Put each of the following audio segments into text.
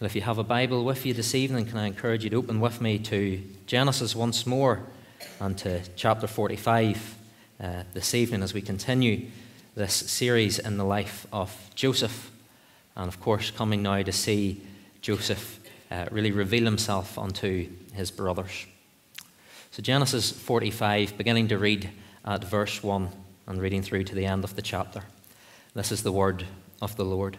If you have a Bible with you this evening, can I encourage you to open with me to Genesis once more and to chapter 45 uh, this evening as we continue this series in the life of Joseph. And of course, coming now to see Joseph uh, really reveal himself unto his brothers. So, Genesis 45, beginning to read at verse 1 and reading through to the end of the chapter. This is the word of the Lord.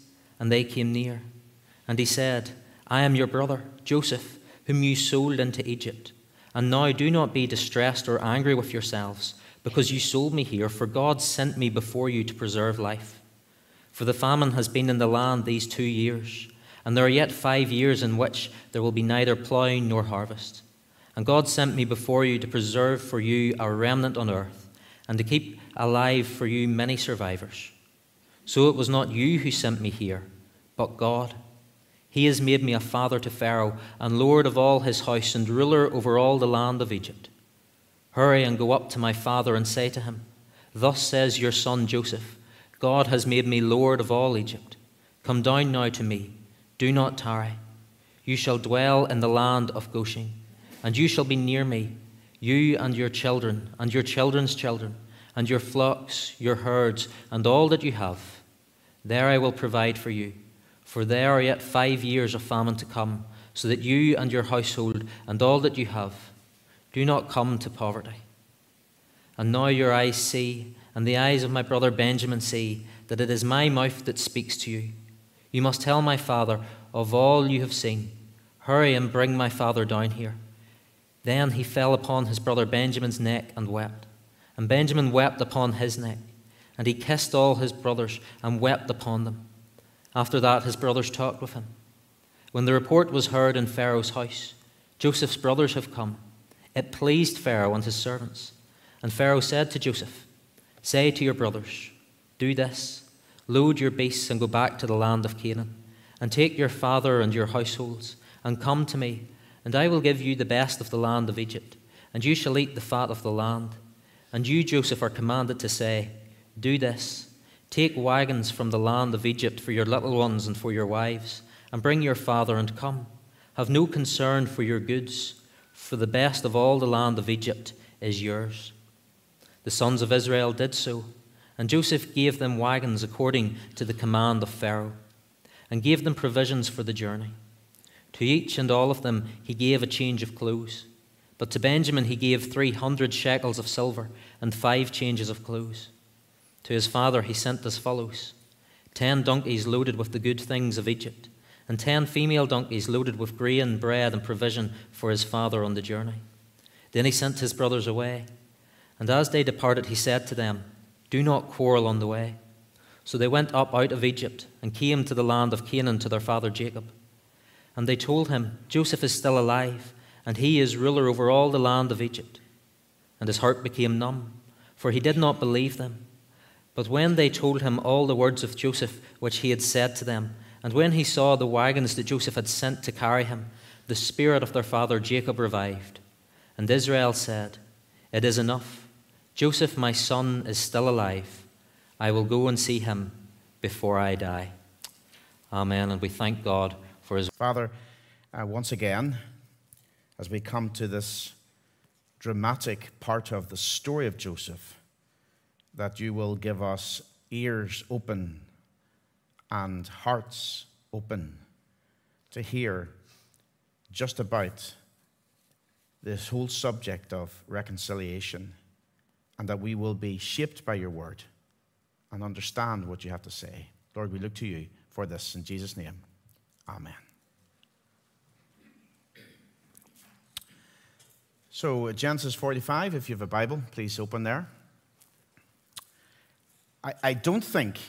And they came near. And he said, I am your brother, Joseph, whom you sold into Egypt. And now do not be distressed or angry with yourselves, because you sold me here, for God sent me before you to preserve life. For the famine has been in the land these two years, and there are yet five years in which there will be neither ploughing nor harvest. And God sent me before you to preserve for you a remnant on earth, and to keep alive for you many survivors. So it was not you who sent me here, but God. He has made me a father to Pharaoh, and lord of all his house, and ruler over all the land of Egypt. Hurry and go up to my father and say to him, Thus says your son Joseph, God has made me lord of all Egypt. Come down now to me, do not tarry. You shall dwell in the land of Goshen, and you shall be near me, you and your children, and your children's children, and your flocks, your herds, and all that you have there I will provide for you, for there are yet five years of famine to come, so that you and your household and all that you have do not come to poverty. And now your eyes see, and the eyes of my brother Benjamin see, that it is my mouth that speaks to you. You must tell my father of all you have seen. Hurry and bring my father down here. Then he fell upon his brother Benjamin's neck and wept. And Benjamin wept upon his neck. And he kissed all his brothers and wept upon them. After that, his brothers talked with him. When the report was heard in Pharaoh's house, Joseph's brothers have come. It pleased Pharaoh and his servants. And Pharaoh said to Joseph, Say to your brothers, Do this load your beasts and go back to the land of Canaan, and take your father and your households, and come to me, and I will give you the best of the land of Egypt, and you shall eat the fat of the land. And you, Joseph, are commanded to say, do this Take wagons from the land of Egypt for your little ones and for your wives, and bring your father and come. Have no concern for your goods, for the best of all the land of Egypt is yours. The sons of Israel did so, and Joseph gave them wagons according to the command of Pharaoh, and gave them provisions for the journey. To each and all of them he gave a change of clothes. But to Benjamin he gave three hundred shekels of silver and five changes of clothes. To his father he sent as follows ten donkeys loaded with the good things of Egypt, and ten female donkeys loaded with grain, bread, and provision for his father on the journey. Then he sent his brothers away. And as they departed, he said to them, Do not quarrel on the way. So they went up out of Egypt and came to the land of Canaan to their father Jacob. And they told him, Joseph is still alive, and he is ruler over all the land of Egypt. And his heart became numb, for he did not believe them. But when they told him all the words of Joseph which he had said to them, and when he saw the wagons that Joseph had sent to carry him, the spirit of their father Jacob revived. And Israel said, It is enough. Joseph, my son, is still alive. I will go and see him before I die. Amen. And we thank God for his. Father, uh, once again, as we come to this dramatic part of the story of Joseph, that you will give us ears open and hearts open to hear just about this whole subject of reconciliation, and that we will be shaped by your word and understand what you have to say. Lord, we look to you for this in Jesus' name. Amen. So, Genesis 45, if you have a Bible, please open there. I, I don't think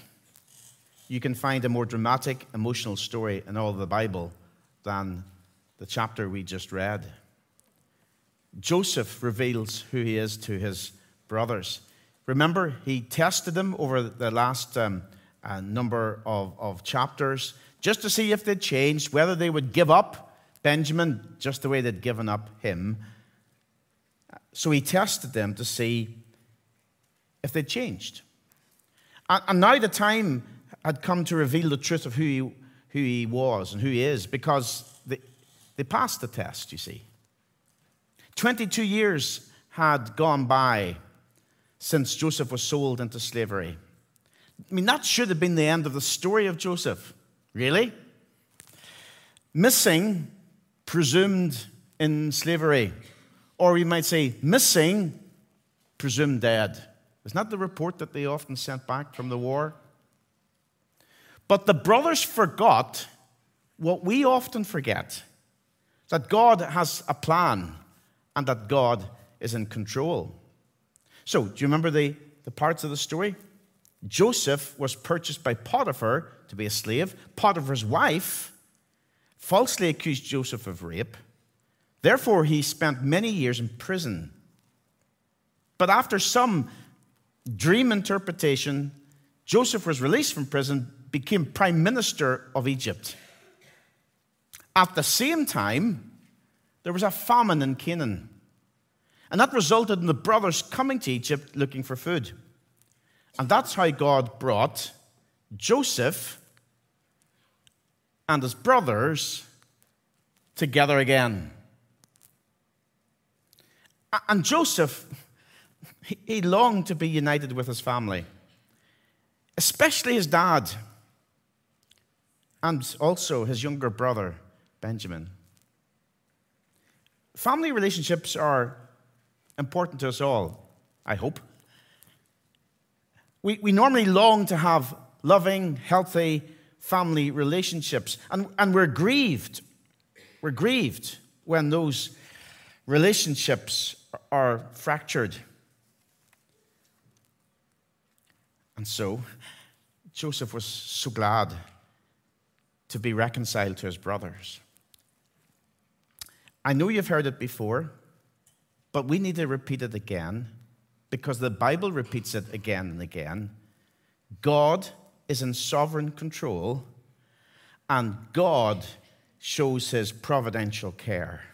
you can find a more dramatic, emotional story in all of the Bible than the chapter we just read. Joseph reveals who he is to his brothers. Remember, he tested them over the last um, uh, number of, of chapters just to see if they'd changed, whether they would give up Benjamin just the way they'd given up him. So he tested them to see if they'd changed. And, now the time had come to reveal the truth of who he, who he was and who he is because they, they passed the test, you see. 22 years had gone by since Joseph was sold into slavery. I mean, that should have been the end of the story of Joseph. Really? Missing, presumed in slavery. Or we might say, missing, presumed dead. Isn't that the report that they often sent back from the war? But the brothers forgot what we often forget that God has a plan and that God is in control. So, do you remember the, the parts of the story? Joseph was purchased by Potiphar to be a slave. Potiphar's wife falsely accused Joseph of rape. Therefore, he spent many years in prison. But after some dream interpretation, Joseph was released from prison, became prime minister of Egypt. At the same time, there was a famine in Canaan. And that resulted in the brothers coming to Egypt looking for food. And that's how God brought Joseph and his brothers together again. And Joseph, he longed to be united with his family, especially his dad and also his younger brother, Benjamin. Family relationships are important to us all, I hope. We, we normally long to have loving, healthy family relationships, and, and we're grieved. We're grieved when those relationships are fractured. And so, Joseph was so glad to be reconciled to his brothers. I know you've heard it before, but we need to repeat it again because the Bible repeats it again and again. God is in sovereign control, and God shows his providential care.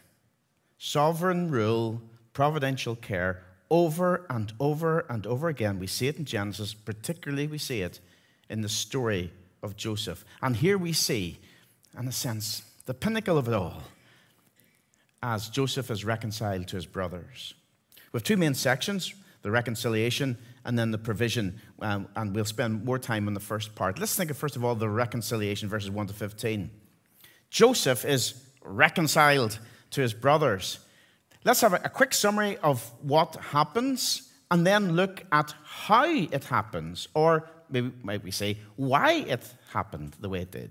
Sovereign rule, providential care, over and over and over again. We see it in Genesis, particularly, we see it in the story of Joseph. And here we see, in a sense, the pinnacle of it all as Joseph is reconciled to his brothers. We have two main sections the reconciliation and then the provision, um, and we'll spend more time on the first part. Let's think of, first of all, the reconciliation, verses 1 to 15. Joseph is reconciled to his brothers. Let's have a, quick summary of what happens and then look at how it happens, or maybe might we say why it happened the way it did.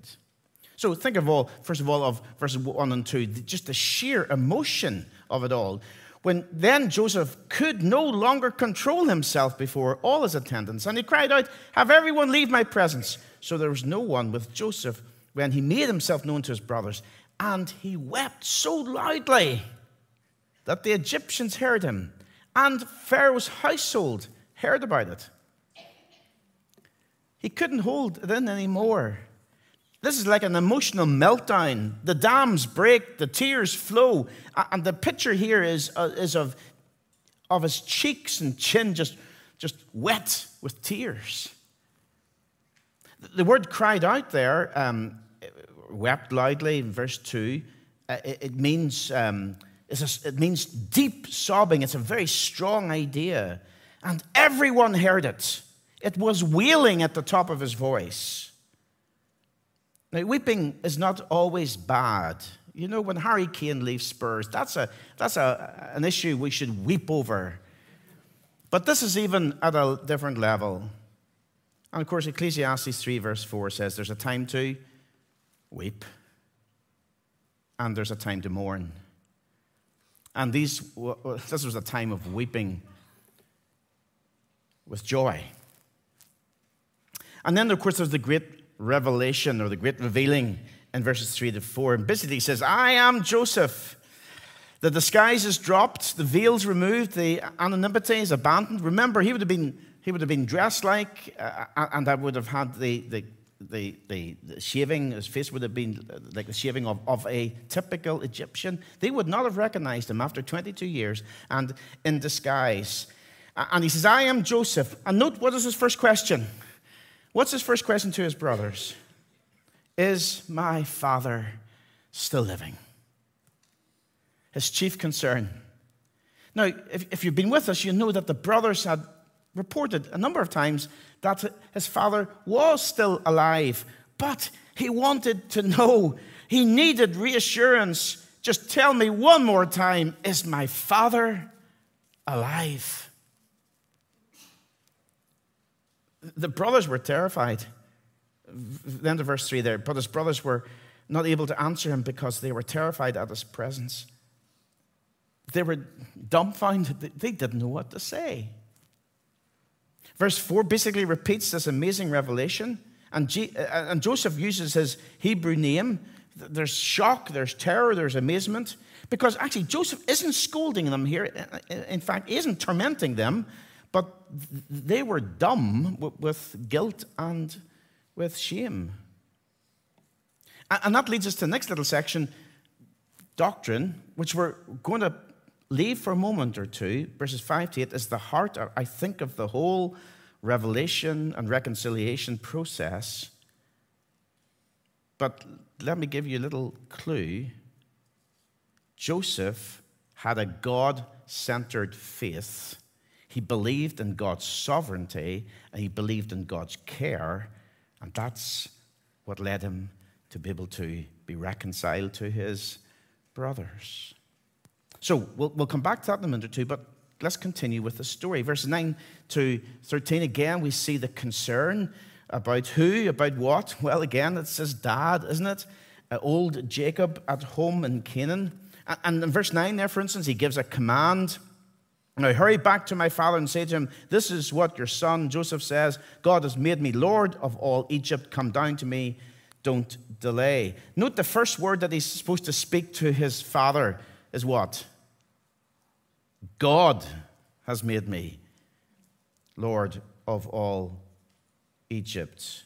So think of all, first of all, of verses 1 and 2, just the sheer emotion of it all. When then Joseph could no longer control himself before all his attendants, and he cried out, Have everyone leave my presence. So there was no one with Joseph when he made himself known to his brothers, and he wept so loudly that the Egyptians heard him, and Pharaoh's household heard about it. He couldn't hold it in anymore. This is like an emotional meltdown. The dams break, the tears flow. And the picture here is, uh, is of, of his cheeks and chin just, just wet with tears. The word cried out there, um, wept loudly in verse 2, uh, it, it, means, um, a, it means deep sobbing. It's a very strong idea. And everyone heard it. It was wailing at the top of his voice. Now, weeping is not always bad. You know, when Harry Kane leaves Spurs, that's, a, that's a, an issue we should weep over. But this is even at a different level. And of course, Ecclesiastes 3, verse 4 says there's a time to weep and there's a time to mourn. And these, this was a time of weeping with joy. And then, of course, there's the great revelation or the great revealing in verses 3 to 4. And basically, he says, I am Joseph. The disguise is dropped, the veil's removed, the anonymity is abandoned. Remember, he would have been, he would have been dressed like, uh, and I would have had the, the, the, the, the, shaving, his face would have been uh, like the shaving of, of a typical Egyptian. They would not have recognized him after 22 years and in disguise. And he says, I am Joseph. And note what is his first question? What's his first question to his brothers? Is my father still living? His chief concern. Now, if, if you've been with us, you know that the brothers had reported a number of times that his father was still alive, but he wanted to know. He needed reassurance. Just tell me one more time is my father alive? The brothers were terrified. The end of verse 3 there. But his brothers were not able to answer him because they were terrified at his presence. They were dumbfounded. They didn't know what to say. Verse 4 basically repeats this amazing revelation. And, G- uh, and Joseph uses his Hebrew name. There's shock, there's terror, there's amazement. Because actually, Joseph isn't scolding them here. In fact, he isn't tormenting them, but they were dumb with guilt and with shame. And that leads us to the next little section doctrine, which we're going to leave for a moment or two, verses 5 to 8, is the heart, I think, of the whole revelation and reconciliation process. But let me give you a little clue. Joseph had a God centered faith. He believed in God's sovereignty and he believed in God's care, and that's what led him to be able to be reconciled to his brothers. So we'll, we'll come back to that in a minute or two, but let's continue with the story. Verse 9 to 13, again, we see the concern about who, about what. Well, again, it says dad, isn't it? Uh, old Jacob at home in Canaan. And in verse 9 there, for instance, he gives a command. Now hurry back to my father and say to him, This is what your son Joseph says God has made me Lord of all Egypt. Come down to me. Don't delay. Note the first word that he's supposed to speak to his father is what? God has made me Lord of all Egypt.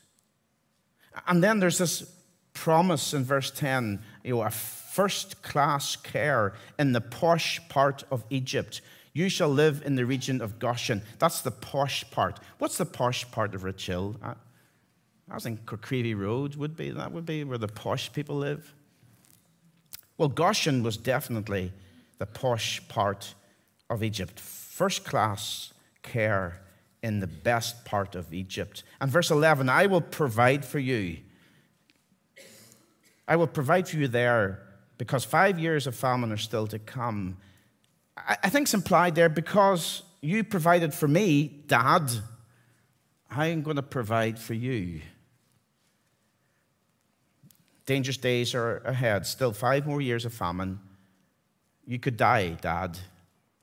And then there's this promise in verse 10, you know, a first class care in the posh part of Egypt. You shall live in the region of Goshen. That's the posh part. What's the posh part of Rich Hill? Uh, I, was in Kirkcaldy Road, would be. That would be where the posh people live. Well, Goshen was definitely the posh part of Egypt. First class care in the best part of Egypt. And verse 11 I will provide for you. I will provide for you there because five years of famine are still to come. I think it's implied there because you provided for me, Dad, I'm going to provide for you. Dangerous days are ahead, still five more years of famine. You could die, Dad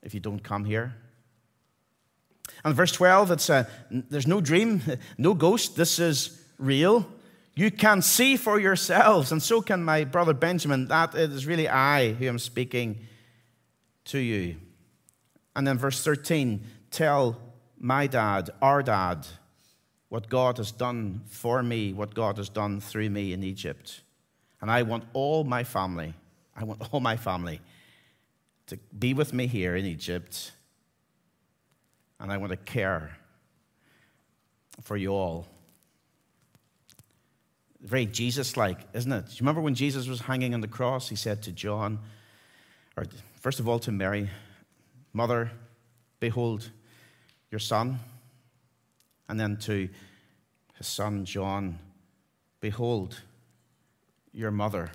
if you don't come here. And verse 12, it's a, there's no dream, no ghost. This is real. You can see for yourselves, and so can my brother Benjamin, that it is really I who am speaking to you. And then verse 13, tell my dad, our dad, what God has done for me, what God has done through me in Egypt. And I want all my family, I want all my family to be with me here in Egypt, and I want to care for you all. Very Jesus like, isn't it? Do you remember when Jesus was hanging on the cross? He said to John, or first of all to Mary, Mother, behold your son. And then to his son John, behold your mother.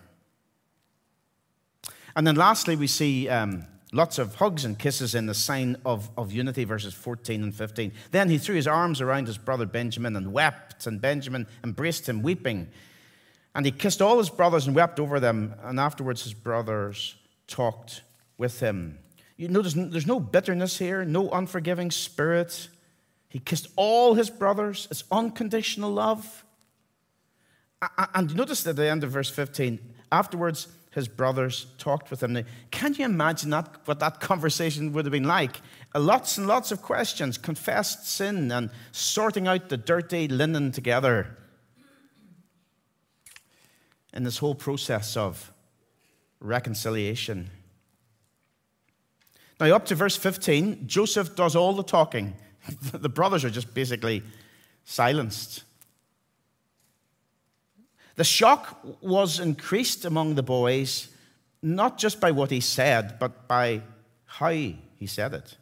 And then lastly, we see um, lots of hugs and kisses in the sign of, of unity, verses 14 and 15. Then he threw his arms around his brother Benjamin and wept, and Benjamin embraced him, weeping. And he kissed all his brothers and wept over them. And afterwards, his brothers talked with him. You notice there's no bitterness here, no unforgiving spirit. He kissed all his brothers. It's unconditional love. And notice at the end of verse 15, afterwards, his brothers talked with him. Can you imagine that, what that conversation would have been like? Uh, lots and lots of questions, confessed sin, and sorting out the dirty linen together. In this whole process of reconciliation. Now, up to verse 15, Joseph does all the talking. the brothers are just basically silenced. The shock was increased among the boys, not just by what he said, but by how he said it.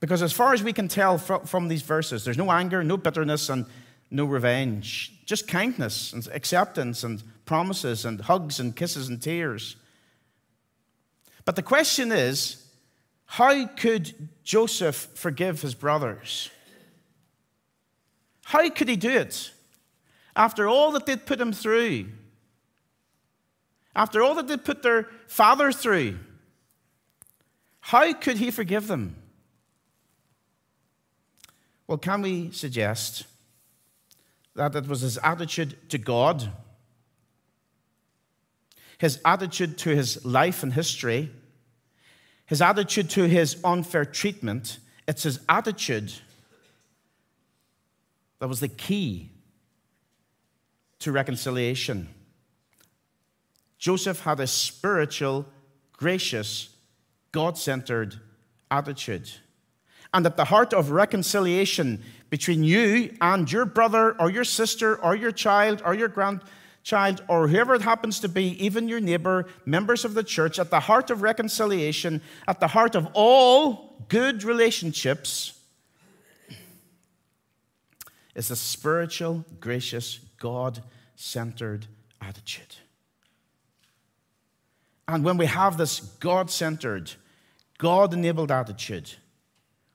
Because as far as we can tell from these verses, there's no anger, no bitterness, and no revenge. Just kindness and acceptance and promises and hugs and kisses and tears. But the question is how could Joseph forgive his brothers? How could he do it? After all that they'd put him through, after all that they'd put their father through, how could he forgive them? Well, can we suggest that it was his attitude to God, his attitude to his life and history, his attitude to his unfair treatment? It's his attitude that was the key to reconciliation. Joseph had a spiritual, gracious, God centered attitude. And at the heart of reconciliation between you and your brother or your sister or your child or your grandchild or whoever it happens to be, even your neighbor, members of the church, at the heart of reconciliation, at the heart of all good relationships, is a spiritual, gracious, God centered attitude. And when we have this God centered, God enabled attitude,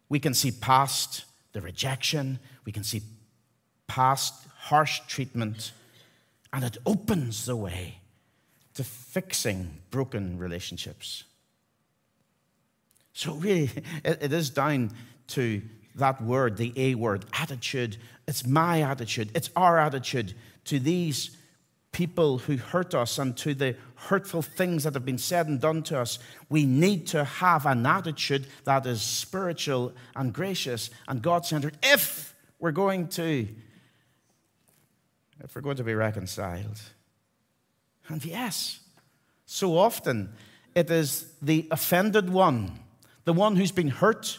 we can see past the rejection, we can see past harsh treatment, and it opens the way to fixing broken relationships. So, really, it is down to that word, the A word, attitude. It's my attitude, it's our attitude to these people who hurt us and to the hurtful things that have been said and done to us. We need to have an attitude that is spiritual and gracious and God centered if we're going to if we're going to be reconciled. And yes, so often it is the offended one, the one who's been hurt,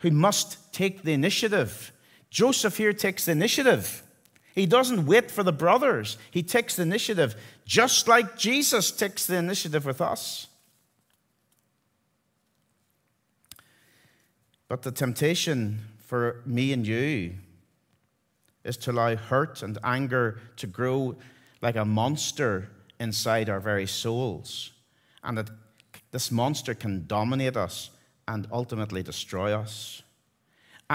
who must take the initiative. Joseph here takes the initiative. He doesn't wait for the brothers, he takes the initiative, just like Jesus takes the initiative with us. But the temptation for me and you is to allow hurt and anger to grow like a monster inside our very souls. And that this monster can dominate us and ultimately destroy us.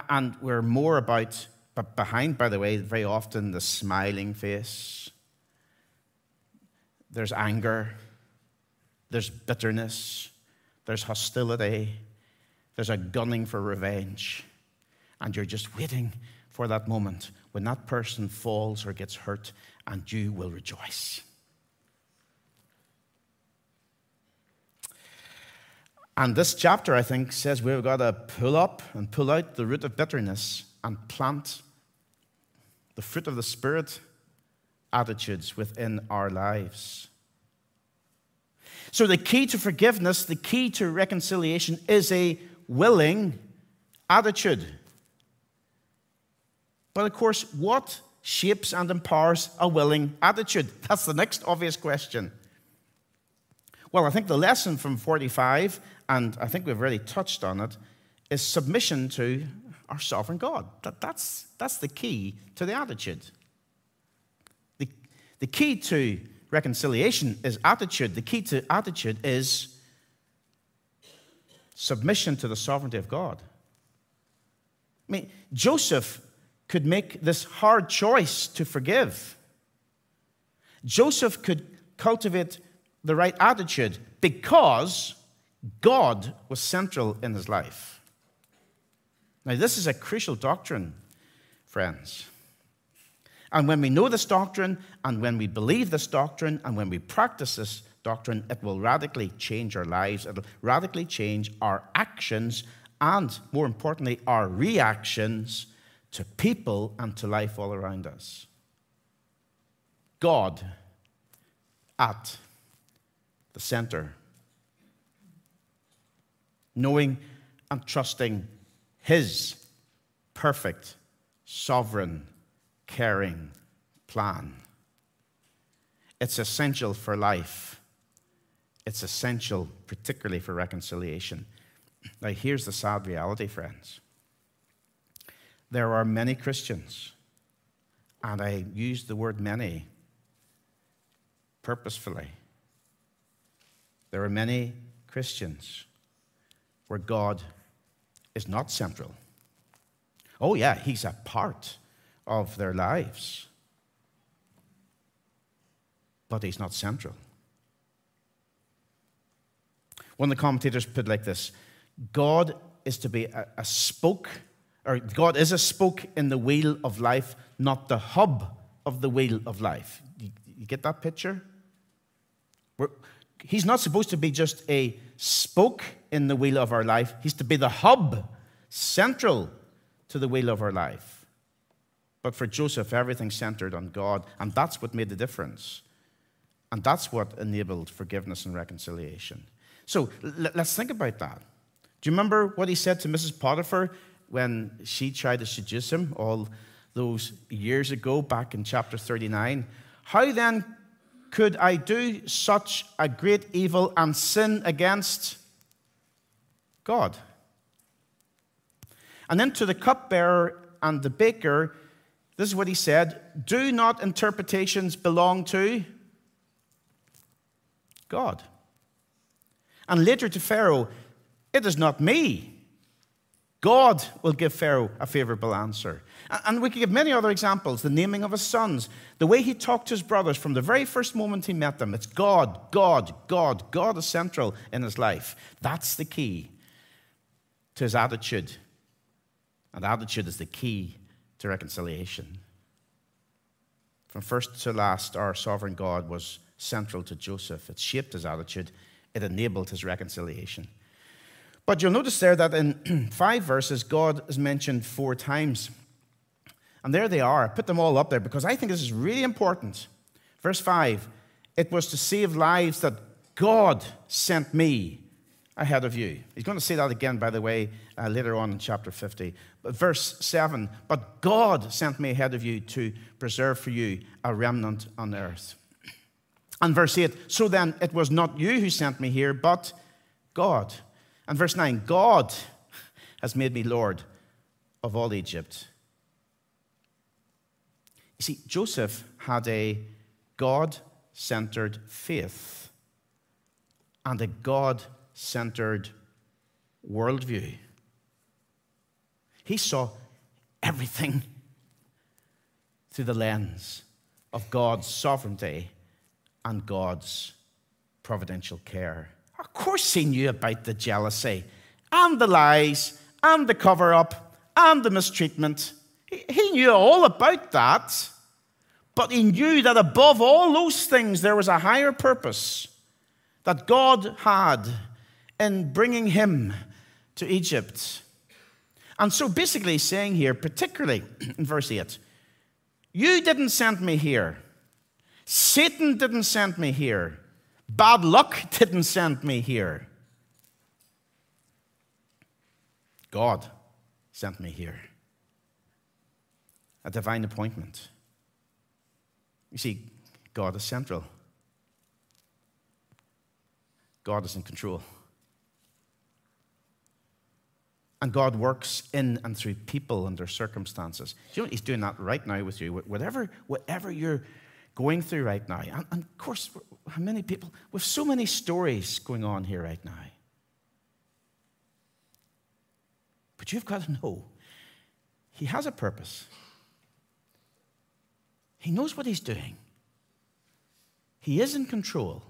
And we're more about but behind, by the way, very often the smiling face, there's anger, there's bitterness, there's hostility, there's a gunning for revenge. And you're just waiting for that moment when that person falls or gets hurt, and you will rejoice. And this chapter, I think, says we've got to pull up and pull out the root of bitterness and plant the fruit of the Spirit attitudes within our lives. So, the key to forgiveness, the key to reconciliation is a willing attitude. But of course, what shapes and empowers a willing attitude? That's the next obvious question. Well, I think the lesson from 45, and I think we've already touched on it, is submission to our sovereign God. That, that's, that's the key to the attitude. The, the key to reconciliation is attitude. The key to attitude is submission to the sovereignty of God. I mean, Joseph could make this hard choice to forgive. Joseph could cultivate the right attitude because God was central in his life. Now, this is a crucial doctrine, friends. And when we know this doctrine, and when we believe this doctrine, and when we practice this doctrine, it will radically change our lives. It'll radically change our actions, and more importantly, our reactions to people and to life all around us. God at the center. Knowing and trusting His perfect, sovereign, caring plan. It's essential for life. It's essential, particularly for reconciliation. Now, here's the sad reality, friends. There are many Christians, and I use the word many purposefully. There are many Christians where God is not central. Oh, yeah, He's a part of their lives, but He's not central. One of the commentators put like this God is to be a, a spoke, or God is a spoke in the wheel of life, not the hub of the wheel of life. You, you get that picture? We're, he's not supposed to be just a spoke in the wheel of our life, he's to be the hub, central to the wheel of our life. But for Joseph, everything centered on God, and that's what made the difference. And that's what enabled forgiveness and reconciliation. So let's think about that. Do you remember what he said to Mrs. Potiphar when she tried to seduce him all those years ago, back in chapter 39? How then could I do such a great evil and sin against God? And then to the cupbearer and the baker, this is what he said Do not interpretations belong to God? And later to Pharaoh, It is not me. God will give Pharaoh a favorable answer. And we could give many other examples the naming of his sons, the way he talked to his brothers from the very first moment he met them. It's God, God, God. God is central in his life. That's the key to his attitude. And attitude is the key to reconciliation. From first to last, our sovereign God was central to Joseph. It shaped his attitude, it enabled his reconciliation. But you'll notice there that in five verses, God is mentioned four times. And there they are. I put them all up there because I think this is really important. Verse 5 It was to save lives that God sent me ahead of you. He's going to say that again, by the way, uh, later on in chapter 50. But verse 7 But God sent me ahead of you to preserve for you a remnant on earth. And verse 8 So then it was not you who sent me here, but God. And verse 9 God has made me Lord of all Egypt. You see, Joseph had a God centered faith and a God centered worldview. He saw everything through the lens of God's sovereignty and God's providential care. Of course, he knew about the jealousy and the lies and the cover up and the mistreatment. He knew all about that. But he knew that above all those things, there was a higher purpose that God had in bringing him to Egypt. And so basically, saying here, particularly in verse 8, you didn't send me here. Satan didn't send me here. Bad luck didn't send me here. God sent me here. A divine appointment. You see, God is central. God is in control. And God works in and through people and their circumstances. You know, He's doing that right now with you. Whatever, whatever you're going through right now. And, and of course, how many people, with so many stories going on here right now. But you've got to know He has a purpose, He knows what He's doing, He is in control.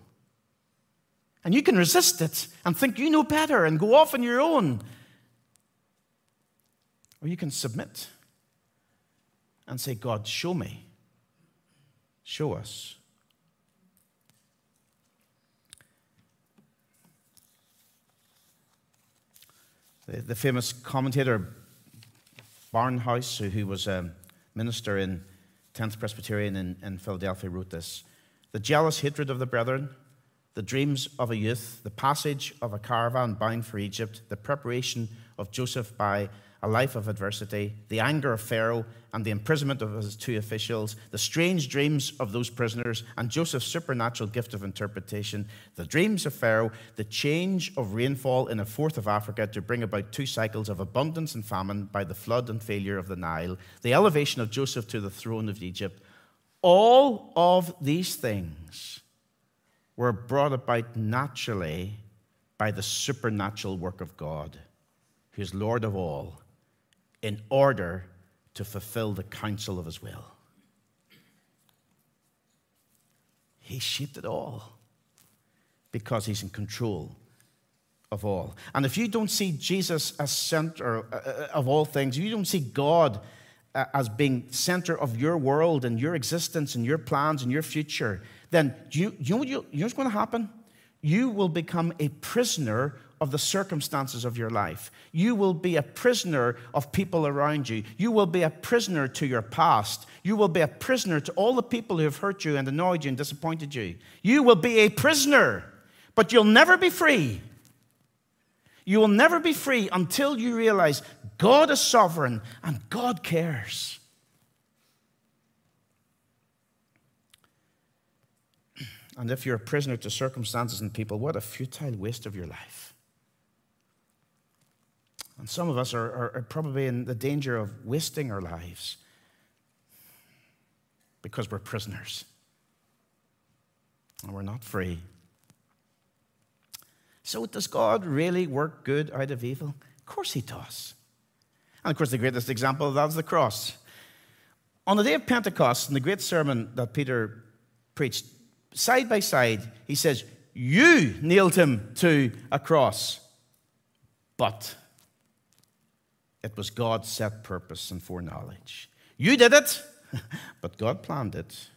And you can resist it and think you know better and go off on your own. Or you can submit and say, God, show me show us. The, the famous commentator Barnhouse, who, who was a minister in 10th Presbyterian in, in Philadelphia, wrote this The jealous hatred of the brethren, the dreams of a youth, the passage of a caravan bound for Egypt, the preparation of Joseph by a life of adversity, the anger of Pharaoh and the imprisonment of his two officials, the strange dreams of those prisoners, and Joseph's supernatural gift of interpretation, the dreams of Pharaoh, the change of rainfall in a fourth of Africa to bring about two cycles of abundance and famine by the flood and failure of the Nile, the elevation of Joseph to the throne of Egypt. All of these things were brought about naturally by the supernatural work of God, who is Lord of all in order to fulfill the counsel of his will. He shaped it all because he's in control of all. And if you don't see Jesus as center uh, uh, of all things, you don't see God uh, as being center of your world and your existence and your plans and your future, then you, you, know, you, you know what's going to happen? You will become a prisoner of the circumstances of your life. You will be a prisoner of people around you. You will be a prisoner to your past. You will be a prisoner to all the people who have hurt you and annoyed you and disappointed you. You will be a prisoner, but you'll never be free. You will never be free until you realize God is sovereign and God cares. And if you're a prisoner to circumstances and people, what a futile waste of your life. And some of us are, are, are probably in the danger of wasting our lives because we're prisoners and we're not free. So, does God really work good out of evil? Of course, He does. And of course, the greatest example of that is the cross. On the day of Pentecost, in the great sermon that Peter preached, side by side, he says, You nailed him to a cross, but it was God's set purpose and foreknowledge. You did it, but God planned it.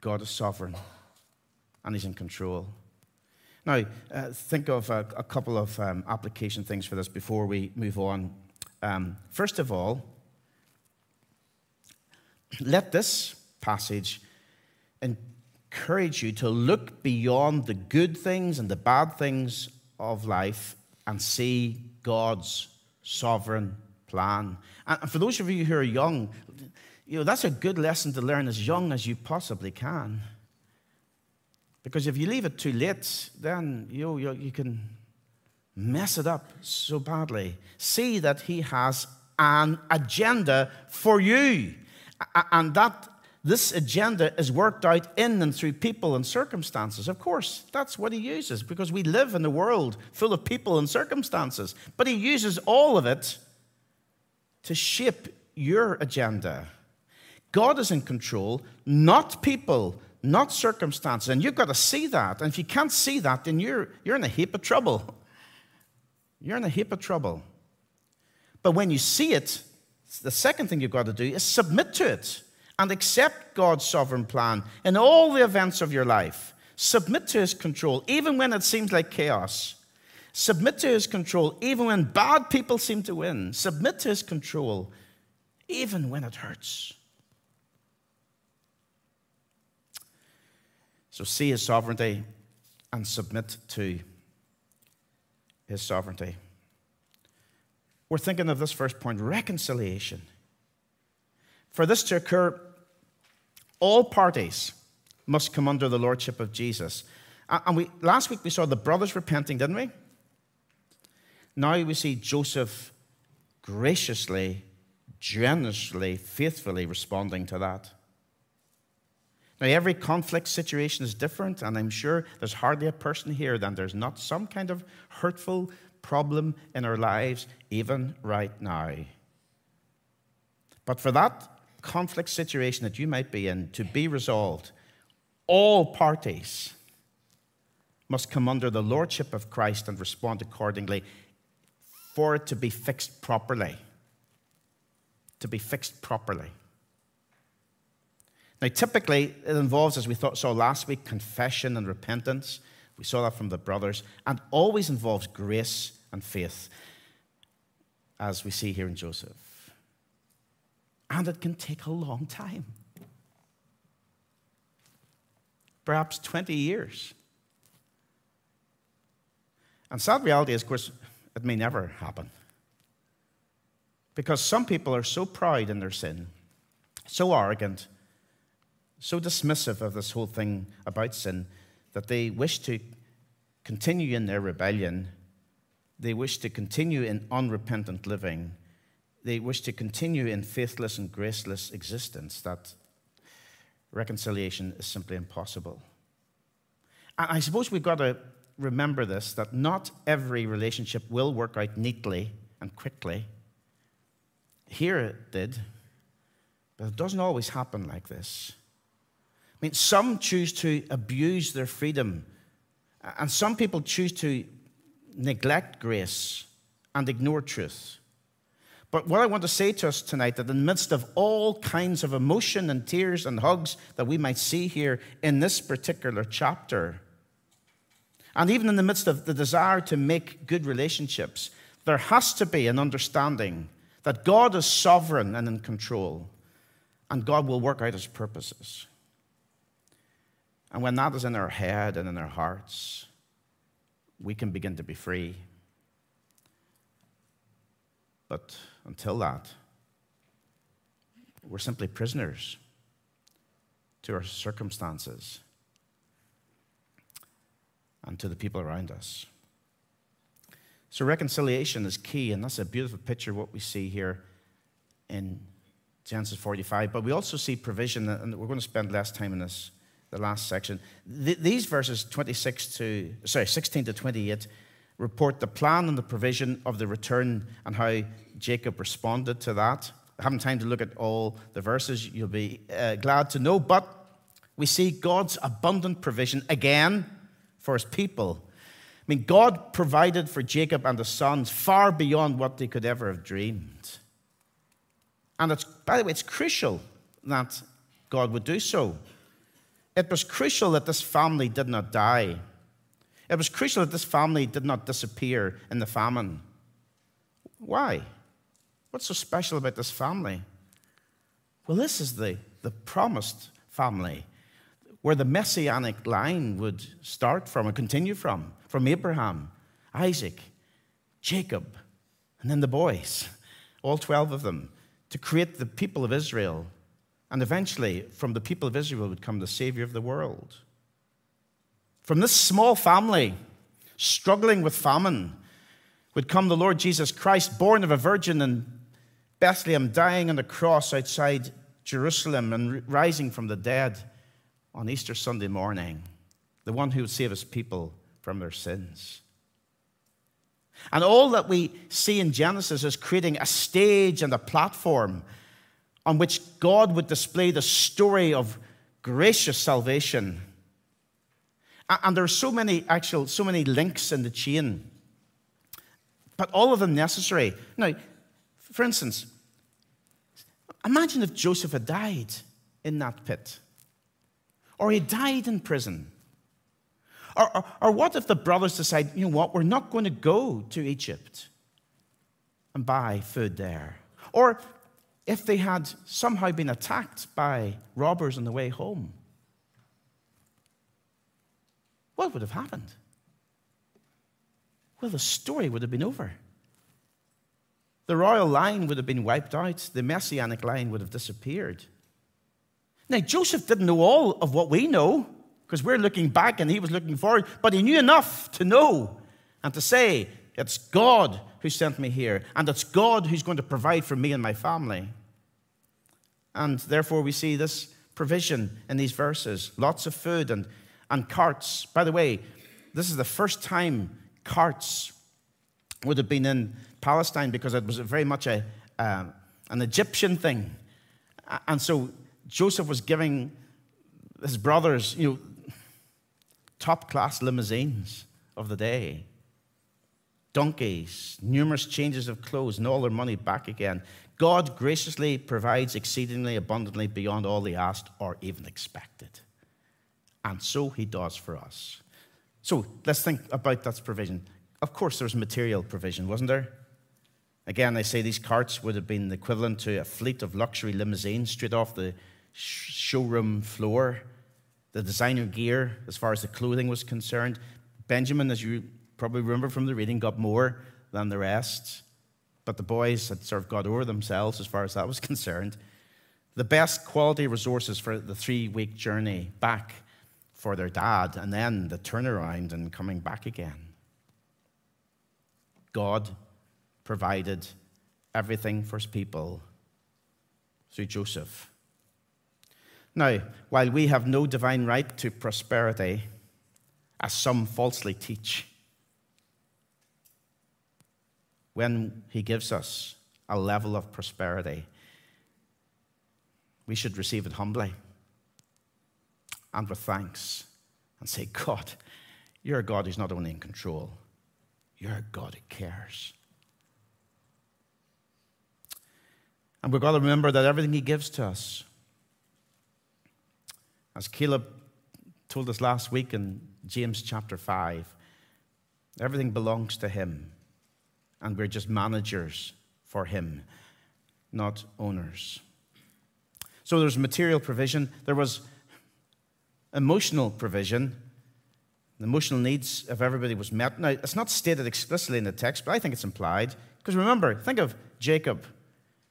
God is sovereign and He's in control. Now, uh, think of a, a couple of um, application things for this before we move on. Um, first of all, let this passage encourage you to look beyond the good things and the bad things of life and see God's sovereign plan. And for those of you who are young, you know, that's a good lesson to learn as young as you possibly can. Because if you leave it too late, then you, you, you can mess it up so badly. See that He has an agenda for you. And that this agenda is worked out in and through people and circumstances. Of course, that's what he uses because we live in a world full of people and circumstances. But he uses all of it to shape your agenda. God is in control, not people, not circumstances. And you've got to see that. And if you can't see that, then you're, you're in a heap of trouble. You're in a heap of trouble. But when you see it, the second thing you've got to do is submit to it and accept God's sovereign plan in all the events of your life. Submit to his control, even when it seems like chaos. Submit to his control, even when bad people seem to win. Submit to his control, even when it hurts. So see his sovereignty and submit to his sovereignty. We're thinking of this first point reconciliation. For this to occur, all parties must come under the lordship of Jesus. And we, last week we saw the brothers repenting, didn't we? Now we see Joseph graciously, generously, faithfully responding to that. Now, every conflict situation is different, and I'm sure there's hardly a person here that there's not some kind of hurtful problem in our lives, even right now. But for that conflict situation that you might be in to be resolved, all parties must come under the lordship of Christ and respond accordingly for it to be fixed properly. To be fixed properly. Now, typically, it involves, as we thought, saw last week, confession and repentance. We saw that from the brothers, and always involves grace and faith, as we see here in Joseph. And it can take a long time perhaps 20 years. And sad reality is, of course, it may never happen. Because some people are so proud in their sin, so arrogant, so dismissive of this whole thing about sin, that they wish to continue in their rebellion. They wish to continue in unrepentant living. They wish to continue in faithless and graceless existence that reconciliation is simply impossible. And I suppose we've got to remember this that not every relationship will work out neatly and quickly. Here it did, but it doesn't always happen like this. I mean, some choose to abuse their freedom, and some people choose to neglect grace and ignore truth. But what I want to say to us tonight that in the midst of all kinds of emotion and tears and hugs that we might see here in this particular chapter, and even in the midst of the desire to make good relationships, there has to be an understanding that God is sovereign and in control, and God will work out his purposes. And when that is in our head and in our hearts, we can begin to be free. But until that, we're simply prisoners to our circumstances and to the people around us. So, reconciliation is key, and that's a beautiful picture of what we see here in Genesis 45. But we also see provision, and we're going to spend less time in this, the last section. Th- these verses 26 to, sorry, 16 to 28 report the plan and the provision of the return and how Jacob responded to that. I haven't time to look at all the verses, you'll be uh, glad to know. But we see God's abundant provision again for his people. I mean, God provided for Jacob and his sons far beyond what they could ever have dreamed. And it's, by the way, it's crucial that God would do so. It was crucial that this family did not die. It was crucial that this family did not disappear in the famine. Why? What's so special about this family? Well, this is the, the promised family where the messianic line would start from and continue from from Abraham, Isaac, Jacob, and then the boys, all 12 of them, to create the people of Israel. And eventually, from the people of Israel would come the Savior of the world. From this small family, struggling with famine, would come the Lord Jesus Christ, born of a virgin in Bethlehem, dying on the cross outside Jerusalem and rising from the dead on Easter Sunday morning, the one who would save his people from their sins. And all that we see in Genesis is creating a stage and a platform on which God would display the story of gracious salvation and there are so many actual, so many links in the chain, but all of them necessary. Now, for instance, imagine if Joseph had died in that pit, or he died in prison. Or, or, or, what if the brothers decide, you know what, we're not going to go to Egypt and buy food there? Or if they had somehow been attacked by robbers on the way home? What would have happened? Well, the story would have been over. The royal line would have been wiped out, the messianic line would have disappeared. Now, Joseph didn't know all of what we know because we're looking back and he was looking forward, but he knew enough to know and to say, It's God who sent me here, and it's God who's going to provide for me and my family. And therefore, we see this provision in these verses lots of food and and carts. By the way, this is the first time carts would have been in Palestine because it was very much a, uh, an Egyptian thing. And so Joseph was giving his brothers, you know, top class limousines of the day, donkeys, numerous changes of clothes, and all their money back again. God graciously provides exceedingly abundantly beyond all they asked or even expected. And so he does for us. So let's think about that provision. Of course, there was material provision, wasn't there? Again, I say these carts would have been equivalent to a fleet of luxury limousines straight off the showroom floor. The designer gear, as far as the clothing was concerned. Benjamin, as you probably remember from the reading, got more than the rest. But the boys had sort of got over themselves as far as that was concerned. The best quality resources for the three week journey back for their dad, and then the turnaround and coming back again. God provided everything for his people through Joseph. Now, while we have no divine right to prosperity, as some falsely teach, when he gives us a level of prosperity, we should receive it humbly and with thanks and say, God, you're a God who's not only in control, you're a God who cares. And we've got to remember that everything He gives to us, as Caleb told us last week in James chapter 5, everything belongs to Him, and we're just managers for Him, not owners. So there's material provision, there was emotional provision. The emotional needs of everybody was met. Now, it's not stated explicitly in the text, but I think it's implied. Because remember, think of Jacob.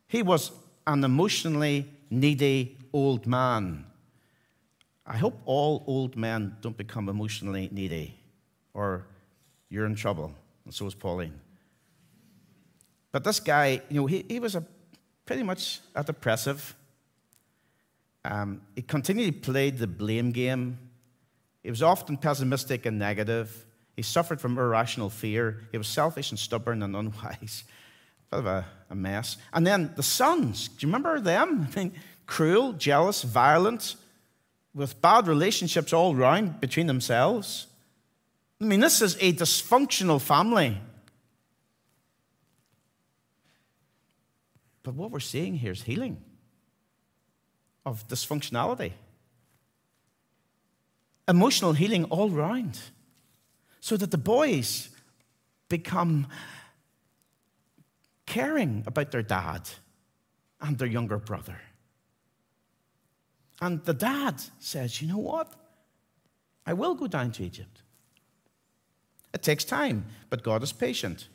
He was an emotionally needy old man. I hope all old men don't become emotionally needy, or you're in trouble, and so is Pauline. But this guy, you know, he, he was a pretty much a depressive. Um, he continually played the blame game. He was often pessimistic and negative. He suffered from irrational fear. He was selfish and stubborn and unwise. Bit of a, a mess. And then the sons, do you remember them? I mean, cruel, jealous, violent, with bad relationships all round between themselves. I mean, this is a dysfunctional family. But what we're seeing here is healing of dysfunctionality. Emotional healing all round. So that the boys become caring about their dad and their younger brother. And the dad says, You know what? I will go down to Egypt. It takes time, but God is patient.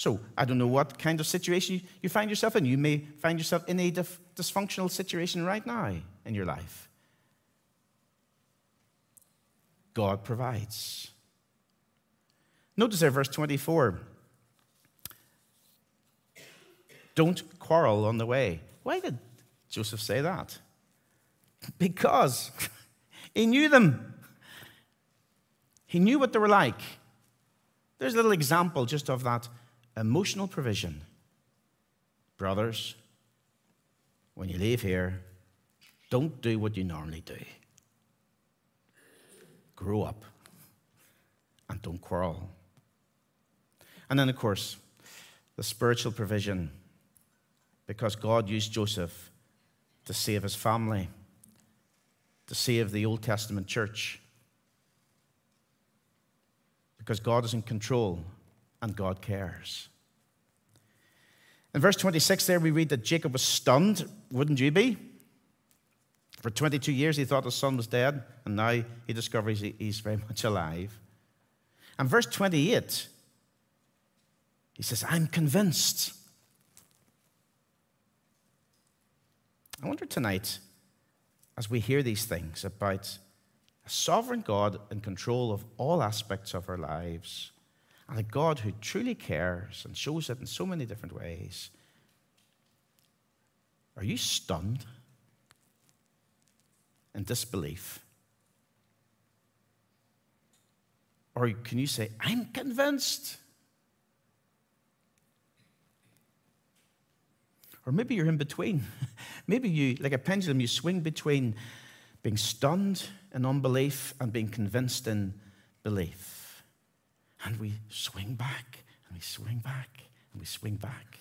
So I don't know what kind of situation you find yourself in. You may find yourself in a dysfunctional situation right now in your life. God provides. Notice there, verse 24. Don't quarrel on the way. Why did Joseph say that? Because he knew them. He knew what they were like. There's a little example just of that emotional provision. Brothers, when you leave here, don't do what you normally do. Grow up and don't quarrel. And then, of course, the spiritual provision, because God used Joseph to save his family, to save the Old Testament church. Because God is in control and God cares. In verse 26, there we read that Jacob was stunned. Wouldn't you be? For 22 years, he thought his son was dead, and now he discovers he's very much alive. And verse 28, he says, I'm convinced. I wonder tonight, as we hear these things about a sovereign God in control of all aspects of our lives, and a God who truly cares and shows it in so many different ways. Are you stunned in disbelief? Or can you say, I'm convinced? Or maybe you're in between. maybe you, like a pendulum, you swing between being stunned in unbelief and being convinced in belief. And we swing back, and we swing back, and we swing back.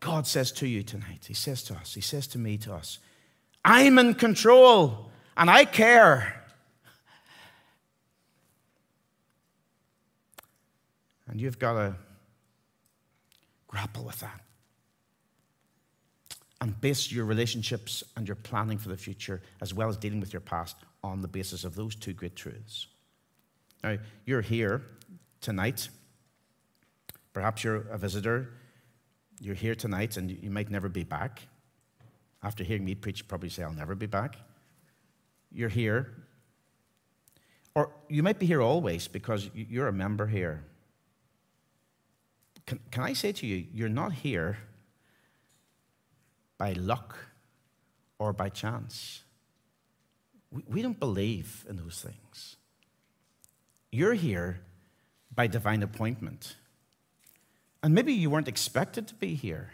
God says to you tonight, He says to us, He says to me, to us, I'm in control and I care. And you've got to grapple with that and base your relationships and your planning for the future, as well as dealing with your past, on the basis of those two great truths. Now, you're here tonight. Perhaps you're a visitor. You're here tonight and you might never be back. After hearing me preach, you probably say, I'll never be back. You're here. Or you might be here always because you're a member here. Can, can I say to you, you're not here by luck or by chance. We, don't believe in those things. You're here by divine appointment. And maybe you weren't expected to be here.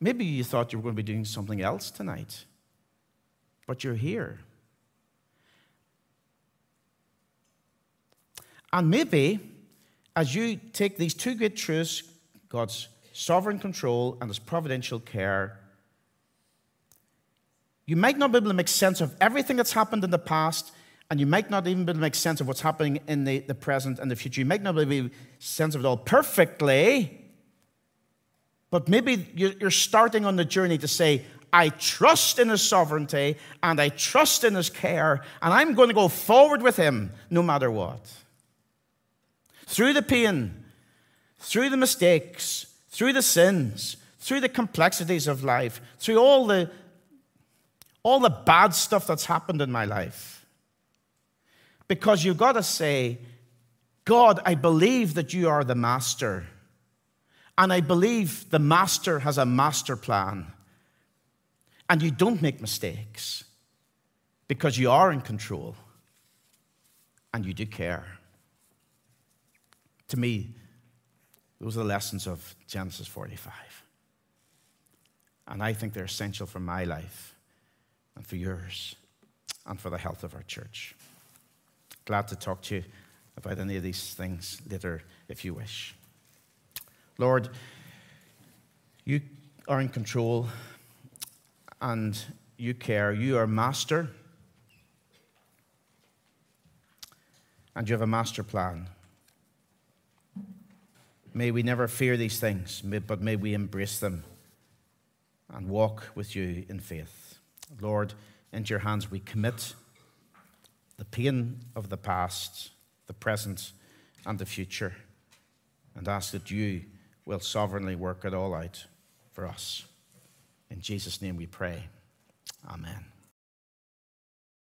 Maybe you thought you were going to be doing something else tonight. But you're here. And maybe as you take these two great truths, God's sovereign control and his providential care, you might not be able to make sense of everything that's happened in the past, and you might not even be able to make sense of what's happening in the, the present and the future. You might not be able to make sense of it all perfectly, but maybe you're starting on the journey to say, I trust in His sovereignty and I trust in His care, and I'm going to go forward with Him no matter what. Through the pain, through the mistakes, through the sins, through the complexities of life, through all the all the bad stuff that's happened in my life. Because you've got to say, God, I believe that you are the master. And I believe the master has a master plan. And you don't make mistakes because you are in control and you do care. To me, those are the lessons of Genesis 45. And I think they're essential for my life and for yours and for the health of our church. Glad to talk to you about any of these things later if you wish. Lord, you are in control and you care. You are master and you have a master plan. May we never fear these things, but may we embrace them and walk with you in faith. Lord, into your hands we commit the pain of the past, the present, and the future, and ask that you will sovereignly work it all out for us. In Jesus' name we pray. Amen.